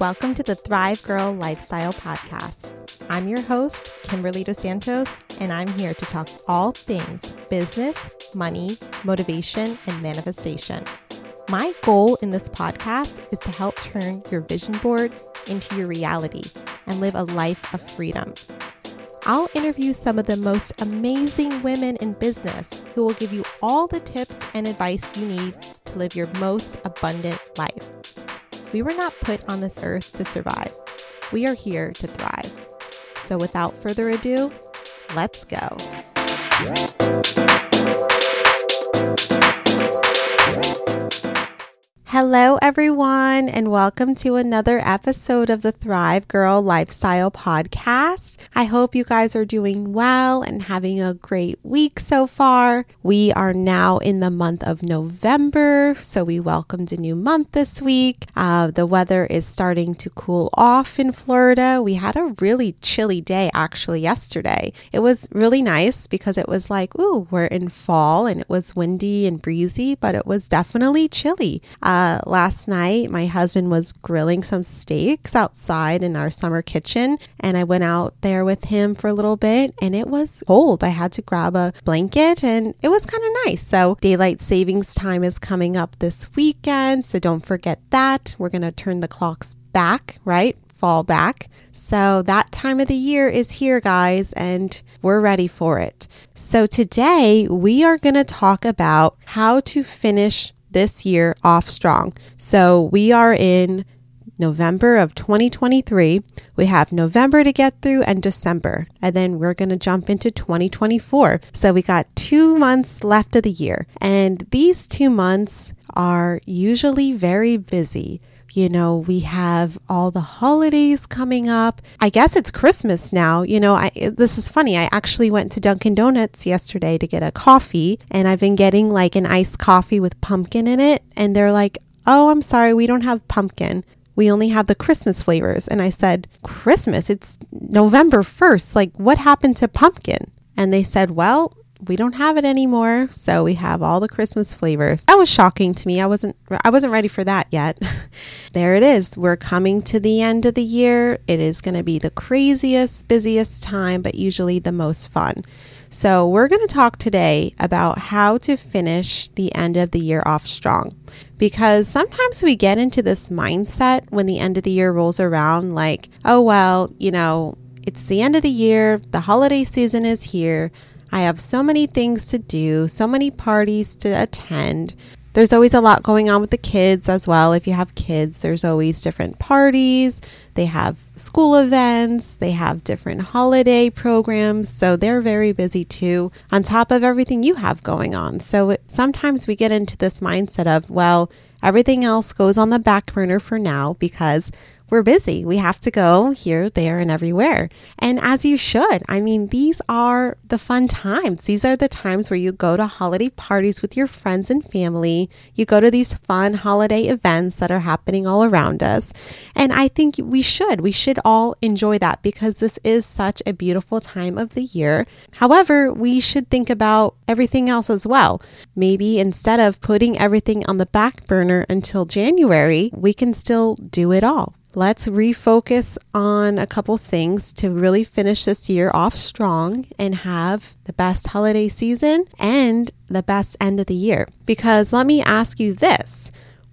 Welcome to the Thrive Girl Lifestyle Podcast. I'm your host, Kimberly Dos Santos, and I'm here to talk all things business, money, motivation, and manifestation. My goal in this podcast is to help turn your vision board into your reality and live a life of freedom. I'll interview some of the most amazing women in business who will give you all the tips and advice you need to live your most abundant life. We were not put on this earth to survive. We are here to thrive. So without further ado, let's go. Hello, everyone, and welcome to another episode of the Thrive Girl Lifestyle Podcast. I hope you guys are doing well and having a great week so far. We are now in the month of November, so we welcomed a new month this week. Uh, the weather is starting to cool off in Florida. We had a really chilly day actually yesterday. It was really nice because it was like, ooh, we're in fall and it was windy and breezy, but it was definitely chilly. Uh, uh, last night, my husband was grilling some steaks outside in our summer kitchen, and I went out there with him for a little bit, and it was cold. I had to grab a blanket, and it was kind of nice. So, daylight savings time is coming up this weekend, so don't forget that. We're going to turn the clocks back, right? fall back. So that time of the year is here, guys, and we're ready for it. So today we are going to talk about how to finish this year off strong. So we are in November of 2023. We have November to get through and December, and then we're going to jump into 2024. So we got two months left of the year, and these two months are usually very busy. You know, we have all the holidays coming up. I guess it's Christmas now. You know, I this is funny. I actually went to Dunkin' Donuts yesterday to get a coffee, and I've been getting like an iced coffee with pumpkin in it, and they're like, "Oh, I'm sorry, we don't have pumpkin." we only have the Christmas flavors. And I said, Christmas? It's November 1st. Like, what happened to pumpkin? And they said, well, we don't have it anymore. So we have all the Christmas flavors. That was shocking to me. I wasn't I wasn't ready for that yet. there it is. We're coming to the end of the year. It is going to be the craziest, busiest time, but usually the most fun. So, we're going to talk today about how to finish the end of the year off strong. Because sometimes we get into this mindset when the end of the year rolls around like, oh, well, you know, it's the end of the year, the holiday season is here. I have so many things to do, so many parties to attend. There's always a lot going on with the kids as well. If you have kids, there's always different parties. They have school events, they have different holiday programs. So they're very busy too, on top of everything you have going on. So it, sometimes we get into this mindset of, well, everything else goes on the back burner for now because we're busy. We have to go here, there, and everywhere. And as you should. I mean, these are the fun times. These are the times where you go to holiday parties with your friends and family. You go to these fun holiday events that are happening all around us. And I think we should. We should all enjoy that because this is such a beautiful time of the year. However, we should think about everything else as well. Maybe instead of putting everything on the back burner until January, we can still do it all let's refocus on a couple things to really finish this year off strong and have the best holiday season and the best end of the year. Because let me ask you this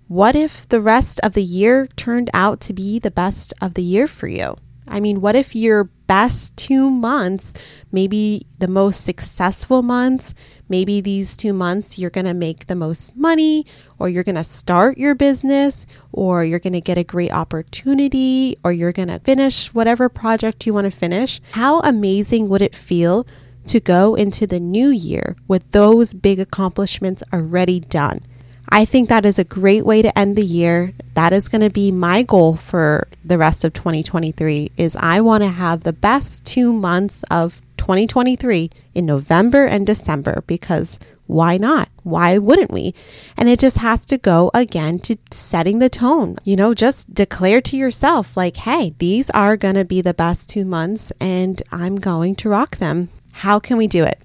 what if the rest of the year turned out to be the best of the year for you? I mean, what if your best two months, maybe the most successful months, maybe these two months you're going to make the most money, or you're going to start your business, or you're going to get a great opportunity, or you're going to finish whatever project you want to finish. How amazing would it feel to go into the new year with those big accomplishments already done? I think that is a great way to end the year. That is going to be my goal for the rest of 2023 is I want to have the best 2 months of 2023 in November and December because why not? Why wouldn't we? And it just has to go again to setting the tone. You know, just declare to yourself, like, hey, these are going to be the best two months and I'm going to rock them. How can we do it?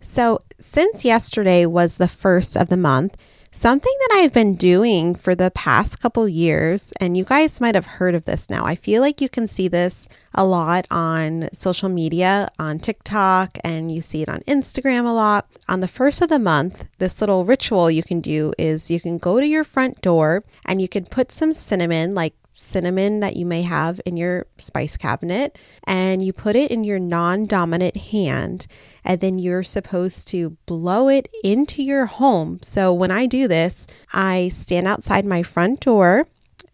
So, since yesterday was the first of the month, Something that I've been doing for the past couple years, and you guys might have heard of this now. I feel like you can see this a lot on social media, on TikTok, and you see it on Instagram a lot. On the first of the month, this little ritual you can do is you can go to your front door and you can put some cinnamon, like cinnamon that you may have in your spice cabinet and you put it in your non dominant hand. And then you're supposed to blow it into your home. So when I do this, I stand outside my front door.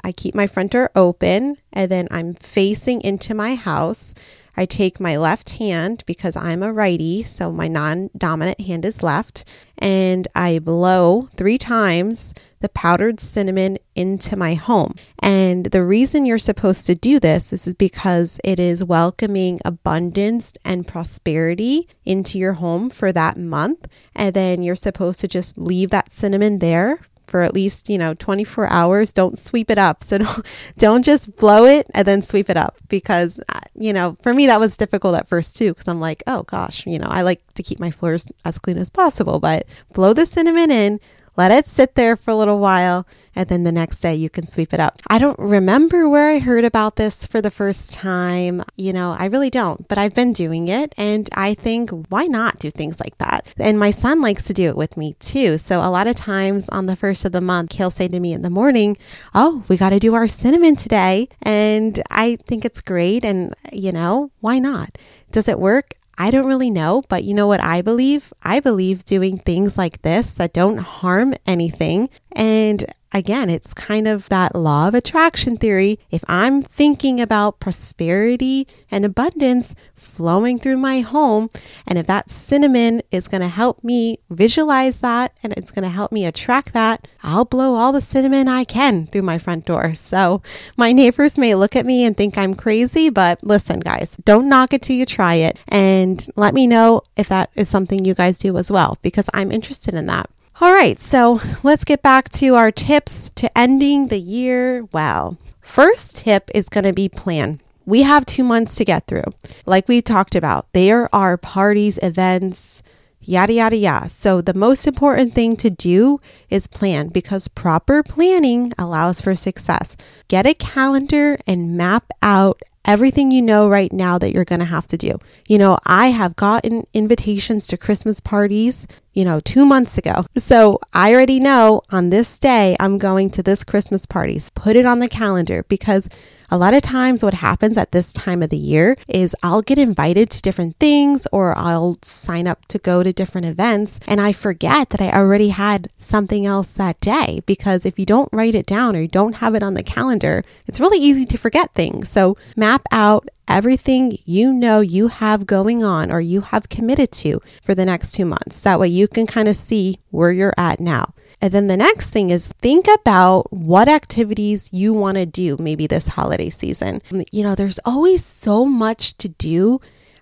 I keep my front door open and then I'm facing into my house. I take my left hand because I'm a righty, so my non dominant hand is left, and I blow three times the powdered cinnamon into my home. And the reason you're supposed to do this is because it is welcoming abundance and prosperity into your home for that month. And then you're supposed to just leave that cinnamon there for at least, you know, 24 hours. Don't sweep it up. So don't, don't just blow it and then sweep it up because, uh, you know, for me, that was difficult at first too because I'm like, oh gosh, you know, I like to keep my floors as clean as possible, but blow the cinnamon in, let it sit there for a little while, and then the next day you can sweep it up. I don't remember where I heard about this for the first time. You know, I really don't, but I've been doing it, and I think why not do things like that? And my son likes to do it with me too. So a lot of times on the first of the month, he'll say to me in the morning, Oh, we got to do our cinnamon today. And I think it's great. And, you know, why not? Does it work? I don't really know, but you know what I believe? I believe doing things like this that don't harm anything and again, it's kind of that law of attraction theory. If I'm thinking about prosperity and abundance flowing through my home, and if that cinnamon is going to help me visualize that and it's going to help me attract that, I'll blow all the cinnamon I can through my front door. So my neighbors may look at me and think I'm crazy, but listen, guys, don't knock it till you try it. And let me know if that is something you guys do as well, because I'm interested in that. All right, so let's get back to our tips to ending the year well. First tip is going to be plan. We have two months to get through. Like we talked about, there are parties, events, yada, yada, yada. So the most important thing to do is plan because proper planning allows for success. Get a calendar and map out everything you know right now that you're going to have to do. You know, I have gotten invitations to Christmas parties, you know, two months ago. So I already know on this day, I'm going to this Christmas parties. Put it on the calendar because a lot of times, what happens at this time of the year is I'll get invited to different things or I'll sign up to go to different events and I forget that I already had something else that day because if you don't write it down or you don't have it on the calendar, it's really easy to forget things. So map out everything you know you have going on or you have committed to for the next two months. That way you can kind of see where you're at now. And then the next thing is think about what activities you want to do maybe this holiday season. You know, there's always so much to do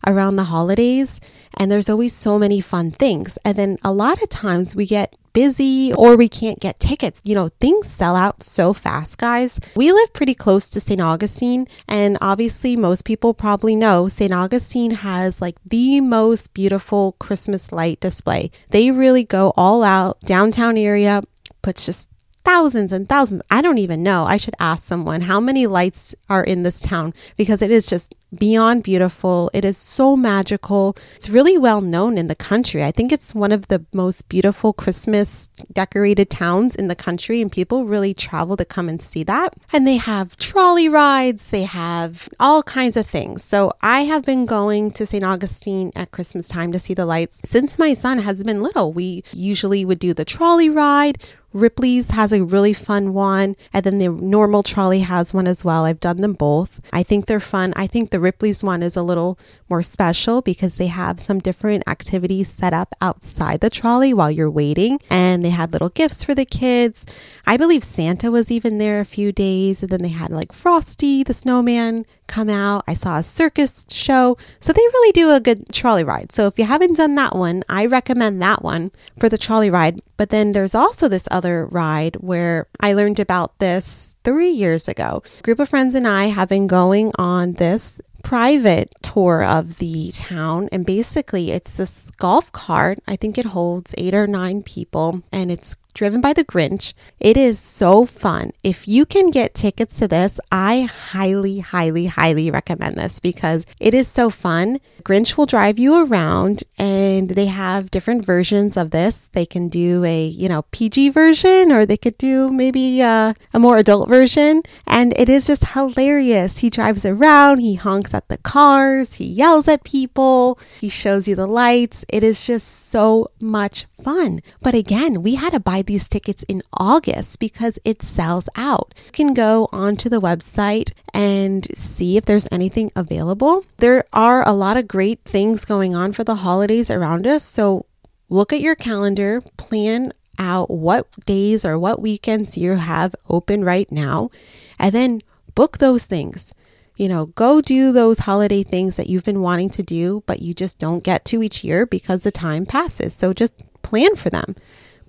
around the holidays, and there's always so many fun things. And then a lot of times we get busy or we can't get tickets. You know, things sell out so fast, guys. We live pretty close to St. Augustine, and obviously, most people probably know St. Augustine has like the most beautiful Christmas light display. They really go all out, downtown area, puts just thousands and thousands. I don't even know. I should ask someone how many lights are in this town because it is just beyond beautiful. It is so magical. It's really well known in the country. I think it's one of the most beautiful Christmas decorated towns in the country, and people really travel to come and see that. And they have trolley rides, they have all kinds of things. So I have been going to St. Augustine at Christmas time to see the lights since my son has been little. We usually would do the trolley ride. Ripley's has a really fun one, and then the normal trolley has one as well. I've done them both. I think they're fun. I think the Ripley's one is a little more special because they have some different activities set up outside the trolley while you're waiting, and they had little gifts for the kids. I believe Santa was even there a few days, and then they had like Frosty the snowman come out. I saw a circus show. So they really do a good trolley ride. So if you haven't done that one, I recommend that one for the trolley ride. But then there's also this other ride where I learned about this three years ago. A group of friends and I have been going on this private tour of the town. And basically, it's this golf cart. I think it holds eight or nine people, and it's Driven by the Grinch. It is so fun. If you can get tickets to this, I highly, highly, highly recommend this because it is so fun. Grinch will drive you around and they have different versions of this. They can do a, you know, PG version or they could do maybe a, uh, a more adult version. And it is just hilarious. He drives around, he honks at the cars, he yells at people, he shows you the lights. It is just so much fun. But again, we had to these tickets in August because it sells out. You can go onto the website and see if there's anything available. There are a lot of great things going on for the holidays around us. So look at your calendar, plan out what days or what weekends you have open right now, and then book those things. You know, go do those holiday things that you've been wanting to do, but you just don't get to each year because the time passes. So just plan for them.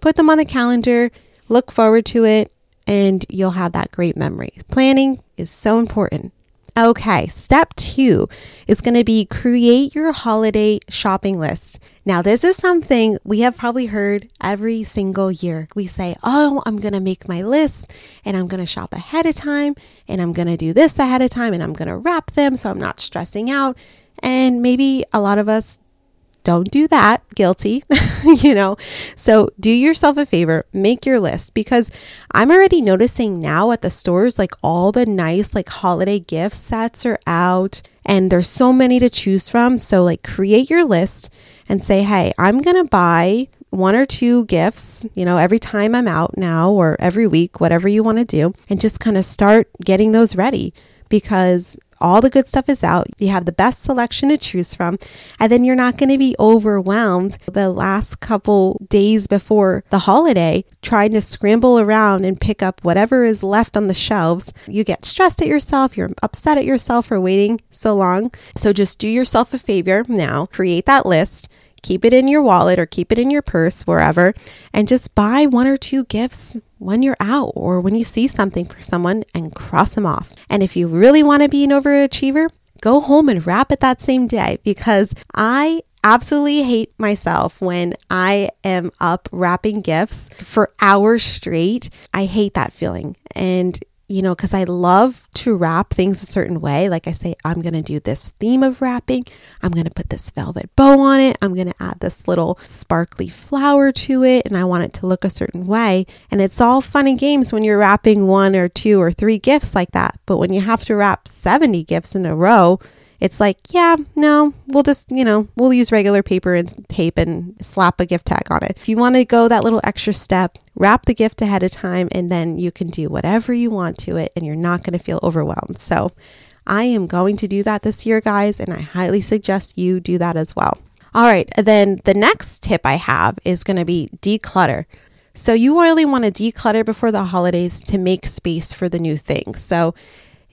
Put them on the calendar, look forward to it, and you'll have that great memory. Planning is so important. Okay, step two is going to be create your holiday shopping list. Now, this is something we have probably heard every single year. We say, Oh, I'm going to make my list and I'm going to shop ahead of time and I'm going to do this ahead of time and I'm going to wrap them so I'm not stressing out. And maybe a lot of us don't do that. Guilty, you know. So do yourself a favor, make your list because I'm already noticing now at the stores, like all the nice, like holiday gift sets are out and there's so many to choose from. So, like, create your list and say, hey, I'm going to buy one or two gifts, you know, every time I'm out now or every week, whatever you want to do, and just kind of start getting those ready because all the good stuff is out. You have the best selection to choose from. And then you're not going to be overwhelmed the last couple days before the holiday trying to scramble around and pick up whatever is left on the shelves. You get stressed at yourself. You're upset at yourself for waiting so long. So just do yourself a favor now, create that list keep it in your wallet or keep it in your purse, wherever, and just buy one or two gifts when you're out or when you see something for someone and cross them off. And if you really want to be an overachiever, go home and wrap it that same day because I absolutely hate myself when I am up wrapping gifts for hours straight. I hate that feeling. And you know, because I love to wrap things a certain way. Like I say, I'm going to do this theme of wrapping. I'm going to put this velvet bow on it. I'm going to add this little sparkly flower to it. And I want it to look a certain way. And it's all fun and games when you're wrapping one or two or three gifts like that. But when you have to wrap 70 gifts in a row, it's like, yeah, no, we'll just, you know, we'll use regular paper and tape and slap a gift tag on it. If you want to go that little extra step, wrap the gift ahead of time and then you can do whatever you want to it and you're not going to feel overwhelmed. So, I am going to do that this year, guys, and I highly suggest you do that as well. All right, then the next tip I have is going to be declutter. So, you really want to declutter before the holidays to make space for the new things. So,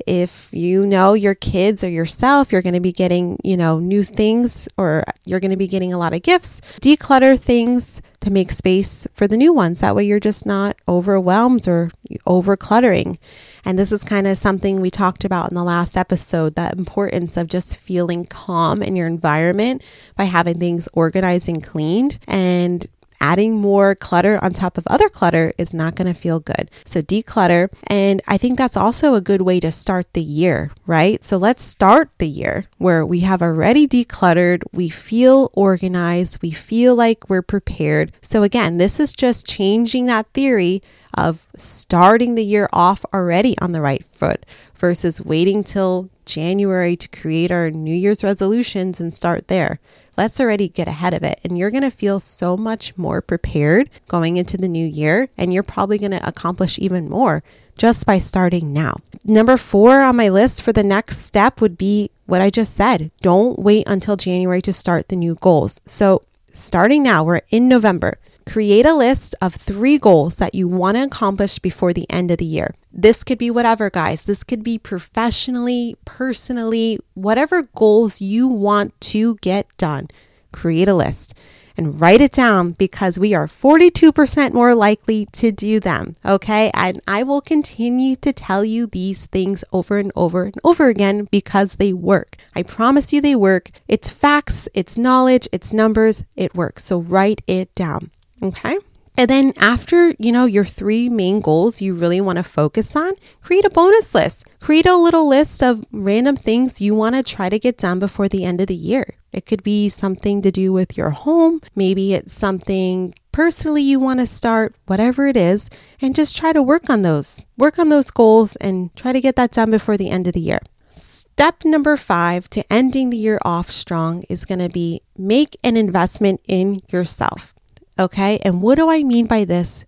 if you know your kids or yourself, you're going to be getting, you know, new things or you're going to be getting a lot of gifts, declutter things to make space for the new ones. That way you're just not overwhelmed or over cluttering. And this is kind of something we talked about in the last episode that importance of just feeling calm in your environment by having things organized and cleaned. And adding more clutter on top of other clutter is not going to feel good. So declutter. And I think that's also a good way to start the year, right? So let's start the year where we have already decluttered, we feel organized, we feel like we're prepared. So again, this is just changing that theory of starting the year off already on the right foot versus waiting till January to create our New Year's resolutions and start there. Let's already get ahead of it. And you're going to feel so much more prepared going into the new year. And you're probably going to accomplish even more just by starting now. Number four on my list for the next step would be what I just said. Don't wait until January to start the new goals. So, starting now, we're in November. Create a list of three goals that you want to accomplish before the end of the year. This could be whatever, guys. This could be professionally, personally, whatever goals you want to get done. Create a list and write it down because we are 42% more likely to do them. Okay. And I will continue to tell you these things over and over and over again because they work. I promise you they work. It's facts, it's knowledge, it's numbers, it works. So write it down. Okay. And then after, you know, your three main goals you really want to focus on, create a bonus list. Create a little list of random things you want to try to get done before the end of the year. It could be something to do with your home. Maybe it's something personally you want to start, whatever it is, and just try to work on those. Work on those goals and try to get that done before the end of the year. Step number five to ending the year off strong is going to be make an investment in yourself. Okay. And what do I mean by this?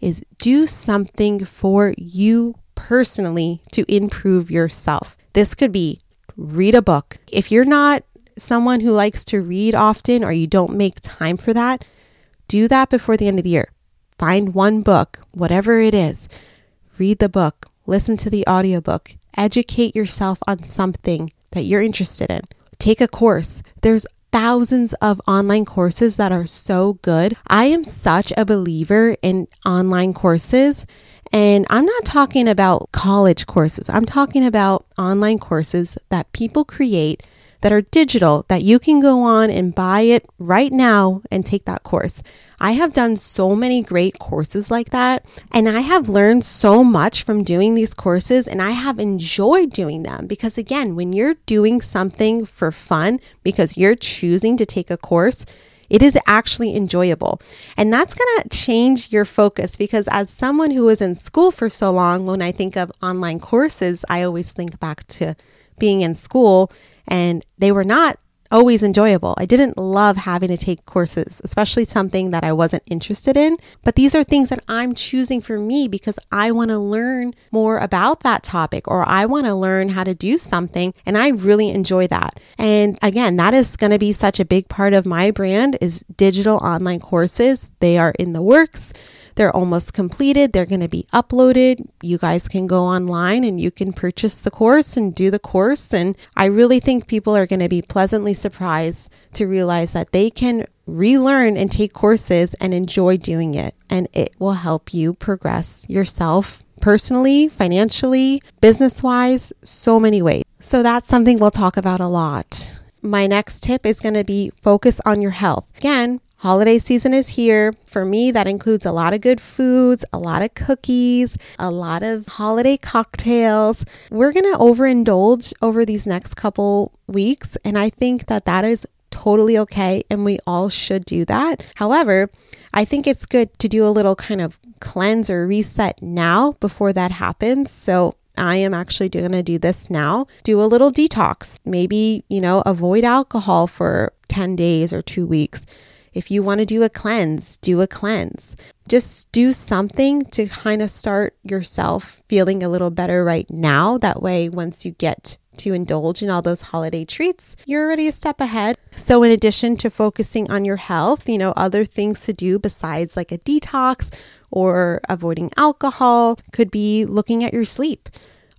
Is do something for you personally to improve yourself. This could be read a book. If you're not someone who likes to read often or you don't make time for that, do that before the end of the year. Find one book, whatever it is, read the book, listen to the audiobook, educate yourself on something that you're interested in. Take a course. There's thousands of online courses that are so good. I am such a believer in online courses. And I'm not talking about college courses, I'm talking about online courses that people create that are digital that you can go on and buy it right now and take that course. I have done so many great courses like that, and I have learned so much from doing these courses, and I have enjoyed doing them because, again, when you're doing something for fun because you're choosing to take a course, it is actually enjoyable. And that's going to change your focus because, as someone who was in school for so long, when I think of online courses, I always think back to being in school and they were not always enjoyable. I didn't love having to take courses, especially something that I wasn't interested in. But these are things that I'm choosing for me because I want to learn more about that topic or I want to learn how to do something and I really enjoy that. And again, that is going to be such a big part of my brand is digital online courses. They are in the works. They're almost completed. They're going to be uploaded. You guys can go online and you can purchase the course and do the course. And I really think people are going to be pleasantly surprised to realize that they can relearn and take courses and enjoy doing it. And it will help you progress yourself personally, financially, business wise, so many ways. So that's something we'll talk about a lot. My next tip is going to be focus on your health. Again, Holiday season is here. For me, that includes a lot of good foods, a lot of cookies, a lot of holiday cocktails. We're going to overindulge over these next couple weeks, and I think that that is totally okay, and we all should do that. However, I think it's good to do a little kind of cleanse or reset now before that happens. So I am actually going to do this now. Do a little detox. Maybe, you know, avoid alcohol for 10 days or two weeks. If you want to do a cleanse, do a cleanse. Just do something to kind of start yourself feeling a little better right now. That way, once you get to indulge in all those holiday treats, you're already a step ahead. So, in addition to focusing on your health, you know, other things to do besides like a detox or avoiding alcohol could be looking at your sleep.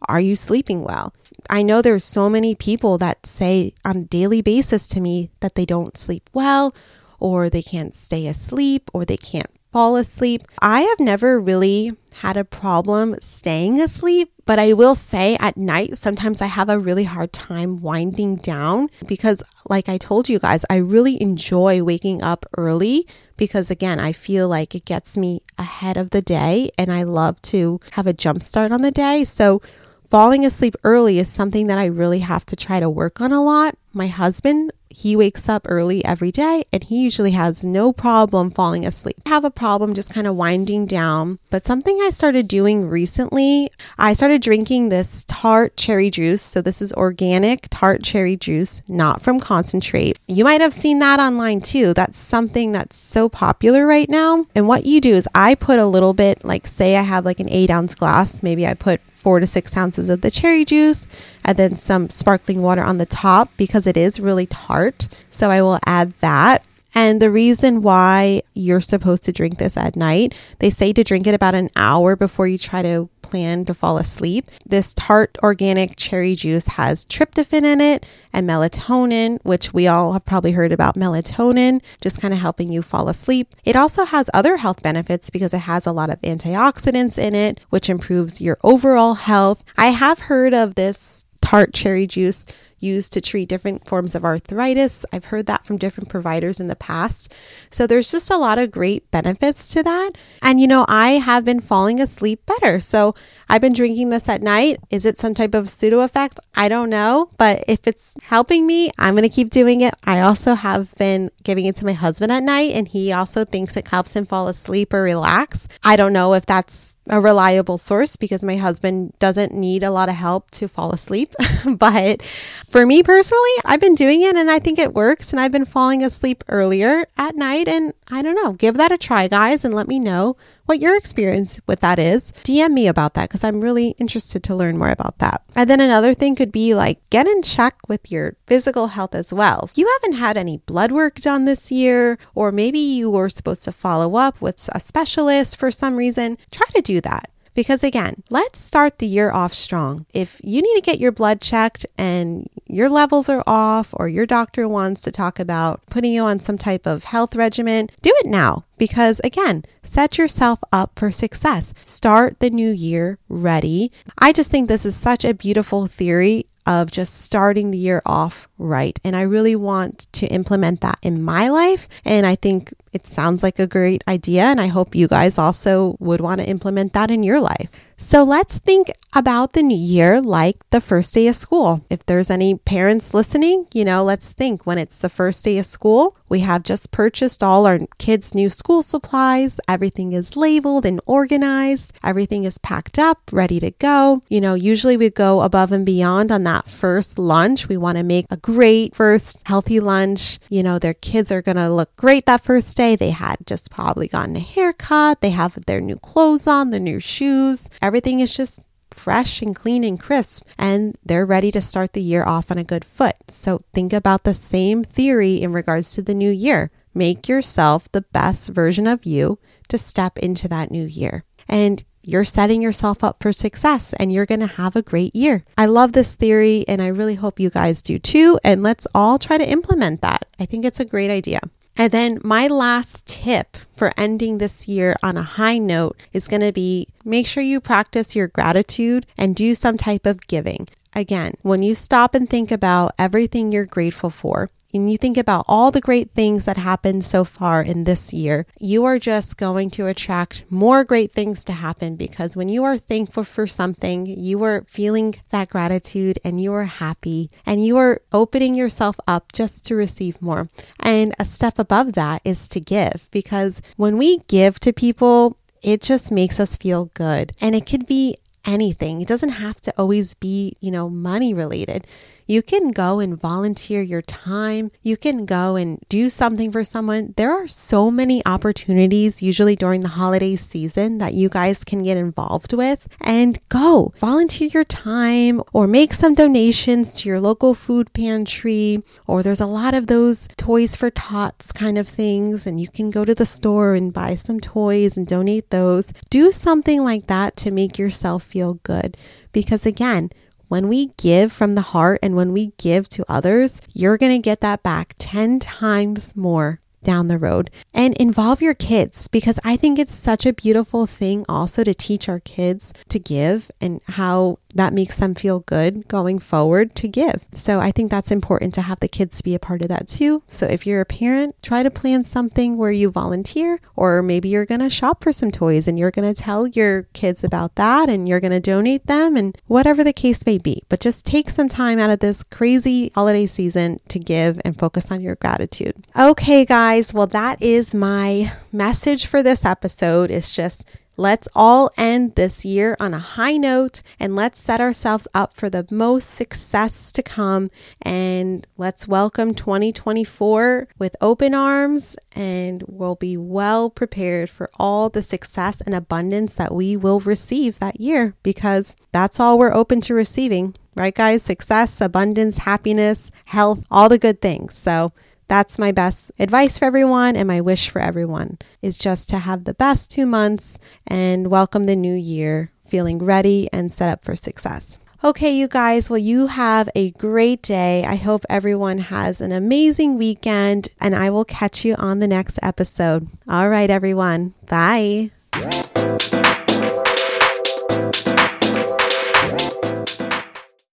Are you sleeping well? I know there's so many people that say on a daily basis to me that they don't sleep well or they can't stay asleep or they can't fall asleep. I have never really had a problem staying asleep, but I will say at night, sometimes I have a really hard time winding down because, like I told you guys, I really enjoy waking up early because, again, I feel like it gets me ahead of the day and I love to have a jump start on the day. So, falling asleep early is something that I really have to try to work on a lot. My husband he wakes up early every day and he usually has no problem falling asleep. I have a problem just kind of winding down, but something I started doing recently, I started drinking this tart cherry juice. So this is organic tart cherry juice, not from concentrate. You might have seen that online too. That's something that's so popular right now. And what you do is I put a little bit, like say I have like an eight ounce glass, maybe I put four to six ounces of the cherry juice and then some sparkling water on the top because it is really tart. So I will add that. And the reason why you're supposed to drink this at night, they say to drink it about an hour before you try to plan to fall asleep. This tart organic cherry juice has tryptophan in it and melatonin, which we all have probably heard about melatonin, just kind of helping you fall asleep. It also has other health benefits because it has a lot of antioxidants in it, which improves your overall health. I have heard of this tart cherry juice used to treat different forms of arthritis. I've heard that from different providers in the past. So there's just a lot of great benefits to that. And you know, I have been falling asleep better. So I've been drinking this at night. Is it some type of pseudo effect? I don't know. But if it's helping me, I'm going to keep doing it. I also have been giving it to my husband at night, and he also thinks it helps him fall asleep or relax. I don't know if that's a reliable source because my husband doesn't need a lot of help to fall asleep. but for me personally, I've been doing it and I think it works. And I've been falling asleep earlier at night. And I don't know, give that a try, guys, and let me know what your experience with that is. DM me about that because I'm really interested to learn more about that. And then another thing could be like get in check with your physical health as well. You haven't had any blood work done this year, or maybe you were supposed to follow up with a specialist for some reason, try to do that. Because again, let's start the year off strong. If you need to get your blood checked and your levels are off, or your doctor wants to talk about putting you on some type of health regimen, do it now. Because again, set yourself up for success. Start the new year ready. I just think this is such a beautiful theory of just starting the year off right. And I really want to implement that in my life. And I think it sounds like a great idea. And I hope you guys also would want to implement that in your life. So let's think about the new year like the first day of school. If there's any parents listening, you know, let's think when it's the first day of school, we have just purchased all our kids' new school supplies. Everything is labeled and organized. Everything is packed up, ready to go. You know, usually we go above and beyond on that first lunch. We want to make a great first healthy lunch. You know, their kids are going to look great that first day. They had just probably gotten a haircut. They have their new clothes on, their new shoes. Everything is just fresh and clean and crisp, and they're ready to start the year off on a good foot. So think about the same theory in regards to the new year. Make yourself the best version of you to step into that new year. And you're setting yourself up for success and you're going to have a great year. I love this theory and I really hope you guys do too. And let's all try to implement that. I think it's a great idea. And then my last tip for ending this year on a high note is going to be make sure you practice your gratitude and do some type of giving. Again, when you stop and think about everything you're grateful for, and you think about all the great things that happened so far in this year, you are just going to attract more great things to happen because when you are thankful for something, you are feeling that gratitude and you are happy and you are opening yourself up just to receive more. And a step above that is to give because when we give to people, it just makes us feel good. And it could be anything. It doesn't have to always be, you know, money related. You can go and volunteer your time. You can go and do something for someone. There are so many opportunities, usually during the holiday season, that you guys can get involved with and go volunteer your time or make some donations to your local food pantry. Or there's a lot of those toys for tots kind of things, and you can go to the store and buy some toys and donate those. Do something like that to make yourself feel good. Because again, when we give from the heart and when we give to others, you're going to get that back 10 times more down the road. And involve your kids because I think it's such a beautiful thing also to teach our kids to give and how that makes them feel good going forward to give. So I think that's important to have the kids be a part of that too. So if you're a parent, try to plan something where you volunteer, or maybe you're going to shop for some toys and you're going to tell your kids about that and you're going to donate them and whatever the case may be. But just take some time out of this crazy holiday season to give and focus on your gratitude. Okay, guys. Well, that is my message for this episode. It's just Let's all end this year on a high note and let's set ourselves up for the most success to come. And let's welcome 2024 with open arms and we'll be well prepared for all the success and abundance that we will receive that year because that's all we're open to receiving, right, guys? Success, abundance, happiness, health, all the good things. So, that's my best advice for everyone and my wish for everyone is just to have the best two months and welcome the new year feeling ready and set up for success. Okay, you guys, well, you have a great day. I hope everyone has an amazing weekend, and I will catch you on the next episode. All right, everyone. Bye.